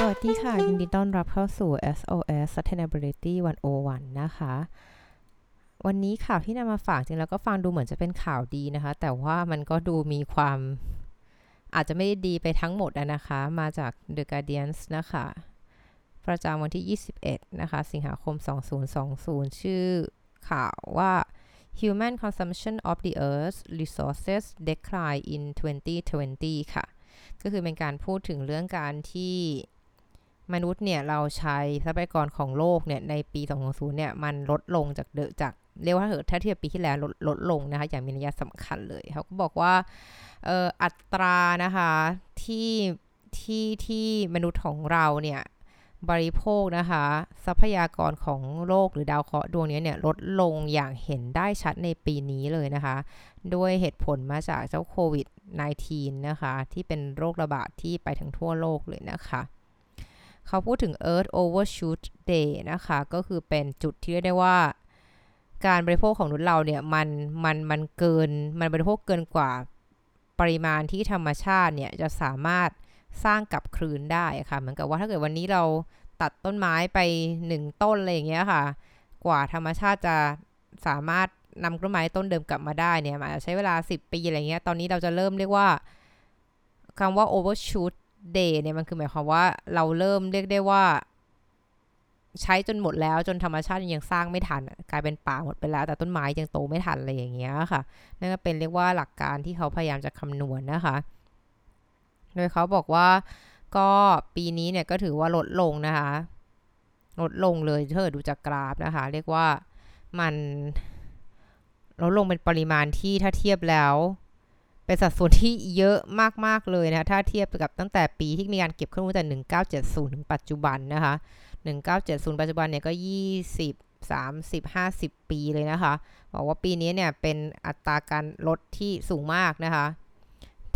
สวัสดีค่ะ ยินดีต้อนรับเข้าสู่ SOS Sustainability 101 นะคะ วันนี้ข่าวที่นำมาฝากจริงแล้วก็ฟังดูเหมือนจะเป็นข่าวดีนะคะ แต่ว่ามันก็ดูมีความอาจจะไม่ได้ดีไปทั้งหมดนะคะ มาจาก The Guardian นะคะ ประจำวันที่ 21 นะคะ สิงหาคม 2020 ชื่อข่าวว่า Human consumption of the Earth resources decline in 2020 ค่ะ ก็คือเป็นการพูดถึงเรื่องการที่ มนุษย์เนี่ยเราใช้ทรัพยากรของโลกเนี่ยในปี2020เนี่ยมันลดลงจากเดจากเรียกว่าถ้าเทียบปีที่แล้วลดลดลงนะคะอย่างมีนัยสำคัญเลยเขาก็บอกว่าอัตรานะคะที่ที่ที่มนุษย์ของเราเนี่ยบริโภคนะคะ ทรัพยากรของโลกหรือดาวเคราะห์ดวงนี้เนี่ยลดลงอย่างเห็นได้ชัดในปีนี้เลยนะคะ ด้วยเหตุผลมาจากเจ้าโควิด -19 นะคะ ที่เป็นโรคระบาดที่ไปทั้งทั่วโลกเลยนะคะ เขาพูดถึง Earth Overshoot Day นะคะ ก็คือเป็นจุดที่เรียกได้ว่า การบริโภคของมนุษย์เราเนี่ยมันมันมันเกินมันบริโภคเกินกว่าปริมาณที่ธรรมชาติเนี่ยจะสามารถสร้างกลับคืนได้ค่ะ เหมือนกับว่าถ้าเกิดวันนี้เราตัดต้นไม้ไปหนึ่งต้นอะไรอย่างเงี้ยค่ะ กว่าธรรมชาติจะสามารถนำต้นไม้ต้นเดิมกลับมาได้เนี่ยมันจะใช้เวลา 10 ปีอะไรเงี้ย ตอนนี้เราจะเริ่มเรียกว่าคำว่า overshoot day เนี่ยมันคือหมายความว่าเราเริ่มเรียกได้ว่า ใช้จนหมดแล้วจนธรรมชาติยังสร้างไม่ทัน กลายเป็นป่าหมดไปแล้ว แต่ต้นไม้ยังโตไม่ทันอะไรอย่างเงี้ยค่ะ นั่นก็เป็นเรียกว่าหลักการที่เขาพยายามจะคำนวณนนะคะ โดยเขาบอกว่าก็ปีนี้เนี่ยก็ถือว่าลดลงนะคะ ลดลงเลยเธอดูจากกราฟนะคะ เรียกว่ามันลดลงเป็นปริมาณที่ถ้าเทียบแล้ว เป็นสัดส่วนที่เยอะมาก ๆ เลยนะถ้าเทียบกับตั้งแต่ปีที่มีการเก็บข้อมูลแต่ 1970 ถึงปัจจุบันนะคะ 1970 ปัจจุบันเนี่ยก็ 20 30 50 ปีเลยนะคะ บอกว่าปีนี้เนี่ยเป็นอัตราการลดที่สูงมากนะคะ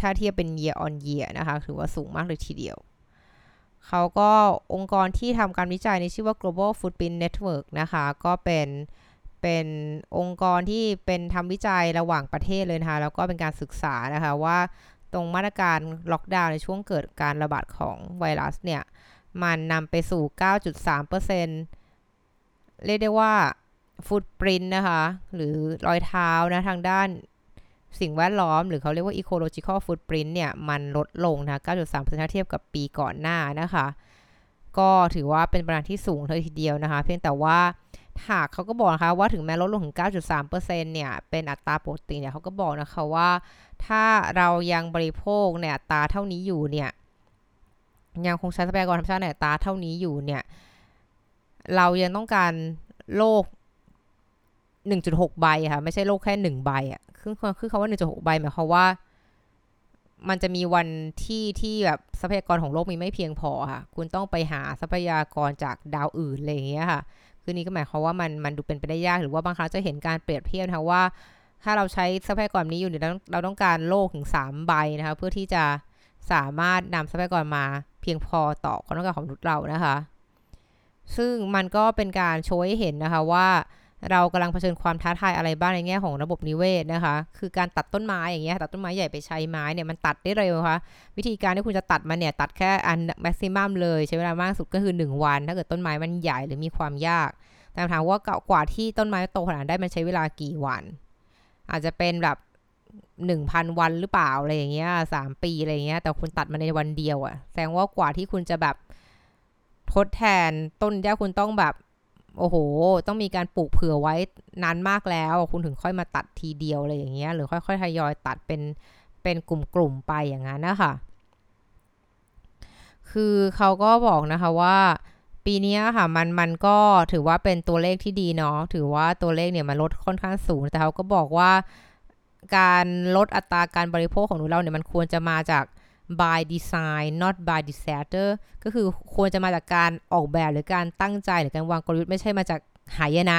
ถ้าเทียบเป็น year on year นะคะ ถือว่าสูงมากเลยทีเดียว เขาก็องค์กรที่ทำการวิจัยในชื่อว่า global footprint network นะคะ ก็เป็น เป็นองค์กรที่เป็นทำวิจัยระหว่างประเทศเลยนะคะ แล้วก็เป็นการศึกษานะคะว่าตรงมาตรการล็อกดาวน์ในช่วงเกิดการระบาดของไวรัสเนี่ย มันนำไปสู่ 9.3%เรียกได้ว่าฟุตปรินนะคะ หรือรอยเท้านะ ทางด้านสิ่งแวดล้อม หรือเขาเรียกว่า ecological footprint เนี่ย มันลดลงนะ 9.3%เทียบกับปีก่อนหน้านะคะ ก็ถือว่าเป็นประมาณที่สูงเลยทีเดียวนะคะ เพียงแต่ว่า หากเขาก็บอกนะคะว่าถึงแม้ลดลงถึง 9.3%เนี่ยเป็นอัตราปกติเนี่ยเขาก็บอกนะคะว่า ถ้าเรายังบริโภคเนี่ยอัตราเท่านี้อยู่เนี่ยยังคงใช้ทรัพยากรธรรมชาติในอัตราเท่านี้อยู่เนี่ยเรายังต้องการโลก 1.6 ใบค่ะไม่ใช่โลกแค่ 1 ใบอะคือคือคำว่า 1.6 ใบหมายความว่า มันจะมีวันที่ที่แบบทรัพยากรของโลกมีไม่เพียงพอค่ะ คุณต้องไปหาทรัพยากรจากดาวอื่นอะไรอย่างเงี้ยค่ะ คือนี้ก็หมายความว่ามันมันดูเป็นไปได้ยาก หรือว่าบางครั้งจะเห็นการเปรียบเทียบนะว่า ถ้าเราใช้ทรัพยากรนี้อยู่เนี่ยเราต้องการโลกถึง 3 ใบนะคะเพื่อที่จะสามารถนำทรัพยากรมาเพียงพอต่อความต้องการของมนุษย์เรานะคะ ซึ่งมันก็เป็นการโชว์ให้เห็นนะคะว่า เรากำลังเผชิญความท้าทายอะไรบ้างในแง่ของระบบนิเวศนะคะ คือการตัดต้นไม้อย่างเงี้ยตัดต้นไม้ใหญ่ไปใช้ไม้เนี่ยมันตัดได้เร็วคะวิธีการที่คุณจะตัดมันเนี่ยตัดแค่อันแม็กซิมัมเลยใช้เวลามากสุดก็คือ 1 วัน ถ้าเกิดต้นไม้มันใหญ่หรือมีความยาก แต่ถามว่ากว่าที่ต้นไม้โตขนาดได้มันใช้เวลากี่วัน อาจจะเป็นแบบหนึ่งพันวันหรือเปล่าอะไรอย่างเงี้ยสามปีอะไรเงี้ยแต่คุณตัดมาในวันเดียวอะแสดงว่ากว่าที่คุณจะแบบทดแทนต้นหญ้าคุณต้องแบบ โอ้โห ต้องมีการปลูกเผื่อไว้นานมากแล้ว คุณถึงค่อยมาตัดทีเดียวอะไรอย่างเงี้ยหรือค่อยๆทยอยตัดเป็นเป็นกลุ่มๆไปอย่างนั้นนะคะคือเขาก็บอกนะคะว่า ปีนี้ค่ะมันมันก็ถือว่าเป็นตัวเลขที่ดีเนาะถือว่าตัวเลขเนี่ยมันลดค่อนข้างสูงแต่เขาก็บอกว่าการลดอัตราการบริโภคของเราเนี่ยมันควรจะมาจาก by design not by disaster ก็คือควรจะมาจากการออกแบบหรือการตั้งใจหรือการวางกลยุทธ์ไม่ใช่มาจากหายนะ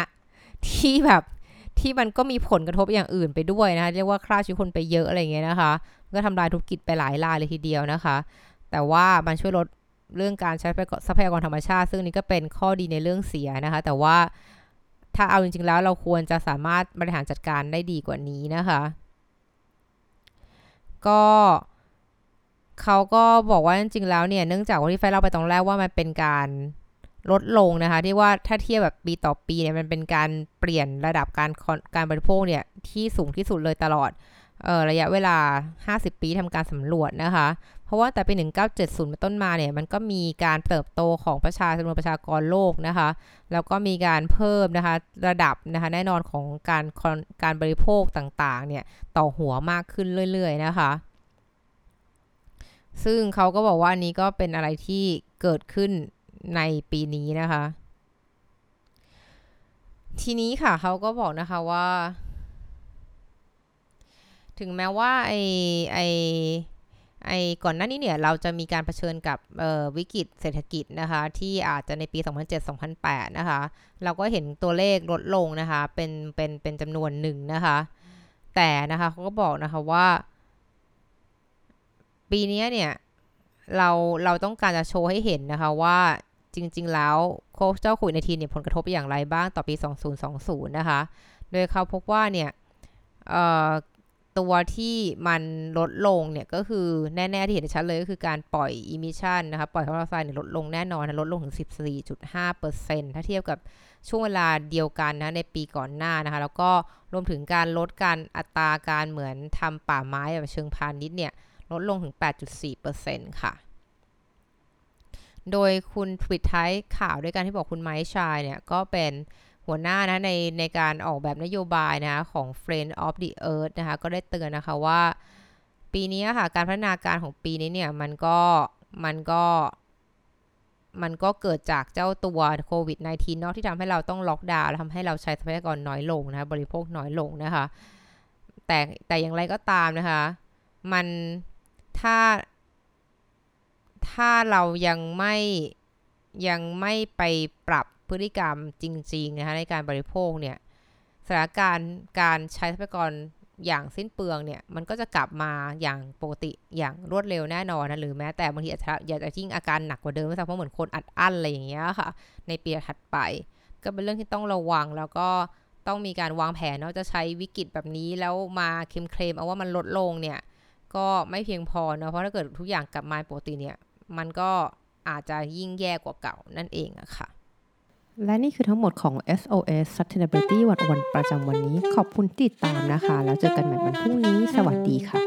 ที่แบบที่มันก็มีผลกระทบอย่างอื่นไปด้วยนะเรียกว่าฆ่าชีวิตคนไปเยอะอะไรเงี้ยนะคะก็ทำลายธุรกิจไปหลายรายเลยทีเดียวนะคะ แต่ว่ามันช่วยลดเรื่องการใช้ทรัพยากรธรรมชาติ ซึ่งนี้ก็เป็นข้อดีในเรื่องเสียนะคะ แต่ว่าถ้าเอาจริงๆแล้วเราควรจะสามารถบริหารจัดการได้ดีกว่านี้นะคะ ก็ เขาก็บอกว่าจริงๆแล้วเนี่ยเนื่องจากว่าที่ไฟเราไปตรงแรกว่ามันเป็นการลดลงนะคะ ที่ว่าถ้าเทียบแบบปีต่อปีเนี่ยมันเป็นการเปลี่ยนระดับการการบริโภคเนี่ยที่สูงที่สุดเลยตลอดออระยะเวลา 50 ปีทำการสำรวจนะคะ เพราะว่าแต่ปี1970เป็นต้นมาเนี่ยมันก็มีการเติบโตของประชาชนวนประชากรโลกนะคะ แล้วก็มีการเพิ่มนะคะระดับนะคะแน่นอนของการการบริโภคต่างๆเนี่ยต่อหัวมากขึ้นเรื่อยๆนะคะ ซึ่งเขาก็บอกว่าอันนี้ก็เป็นอะไรที่เกิดขึ้นในปีนี้นะคะ ทีนี้ค่ะเขาก็บอกนะคะว่า ถึงแม้ว่าไอไอไอก่อนหน้านี้เนี่ยเราจะมีการเผชิญกับวิกฤตเศรษฐกิจนะคะ ที่อาจจะในปี 2007-2008 นะคะ เราก็เห็นตัวเลขลดลงนะคะ เป็นเป็นเป็นจำนวนหนึ่งนะคะ แต่นะคะเขาก็บอกนะคะว่า ปีนี้เนี่ยเราเราต้องการจะโชว์ให้เห็นนะคะว่าจริง ๆ แล้วโคเจ้าโควิดในทีเนี่ยผลกระทบอย่างไรบ้างต่อปี 2020 นะคะ โดยเขาพบว่าเนี่ยตัวที่มันลดลงเนี่ยก็คือแน่ๆที่เห็นชัดเลยก็คือการปล่อย emission นะคะปล่อยคาร์บอนไดออกไซด์เนี่ยลดลงแน่นอนนะลดลงถึง 14.5%ถ้าเทียบกับช่วงเวลาเดียวกันนะในปีก่อนหน้านะคะ แล้วก็รวมถึงการลดการอัตราการเหมือนทำป่าไม้แบบเชิงพาณิชย์เนี่ย ลดลงถึง 8.4%ค่ะ โดยคุณปิดท้ายข่าวด้วยการที่บอกคุณไม้ชายเนี่ย ก็เป็นหัวหน้านะในในการออกแบบนโยบายนะคะของ Friend of the Earth นะคะ ก็ได้เตือนนะคะว่า ปีนี้ค่ะ การพัฒนาการของปีนี้เนี่ย มันก็มันก็มันก็เกิดจากเจ้าตัวโควิด -19 เนาะที่ทำให้เราต้องล็อกดาวน์ทำให้เราใช้ทรัพยากรน้อยลงนะคะบริโภคน้อยลงนะคะ แต่แต่อย่างไรก็ตามนะคะ มัน ถ้า ถ้าเรายังไม่ยังไม่ไปปรับพฤติกรรมจริงๆนะคะในการบริโภคเนี่ยสถานการณ์การใช้ทรัพยากรอย่างสิ้นเปลืองเนี่ยมันก็จะกลับมาอย่างปกติอย่างรวดเร็วแน่นอนนะหรือแม้แต่บางทีอาจจะอยากจะทิ้งอาการหนักกว่าเดิมเพราะเหมือนคนอัดอั้นอะไรอย่างเงี้ยค่ะ ในปีถัดไป ก็เป็นเรื่องที่ต้องระวังแล้วก็ต้องมีการวางแผนเนาะจะใช้วิกฤตแบบนี้แล้วมาเคลมเคลมเอาว่ามันลดลงเนี่ย ก็ไม่เพียงพอเนาะเพราะถ้าเกิดทุกอย่างกลับมาปกติเนี่ย มันก็อาจจะยิ่งแย่กว่าเก่านั่นเองอะค่ะ และนี่คือทั้งหมดของ SOS Sustainability วันวันประจำวันนี้ ขอบคุณติดตามนะคะ แล้วเจอกันใหม่วันพรุ่งนี้ สวัสดีค่ะ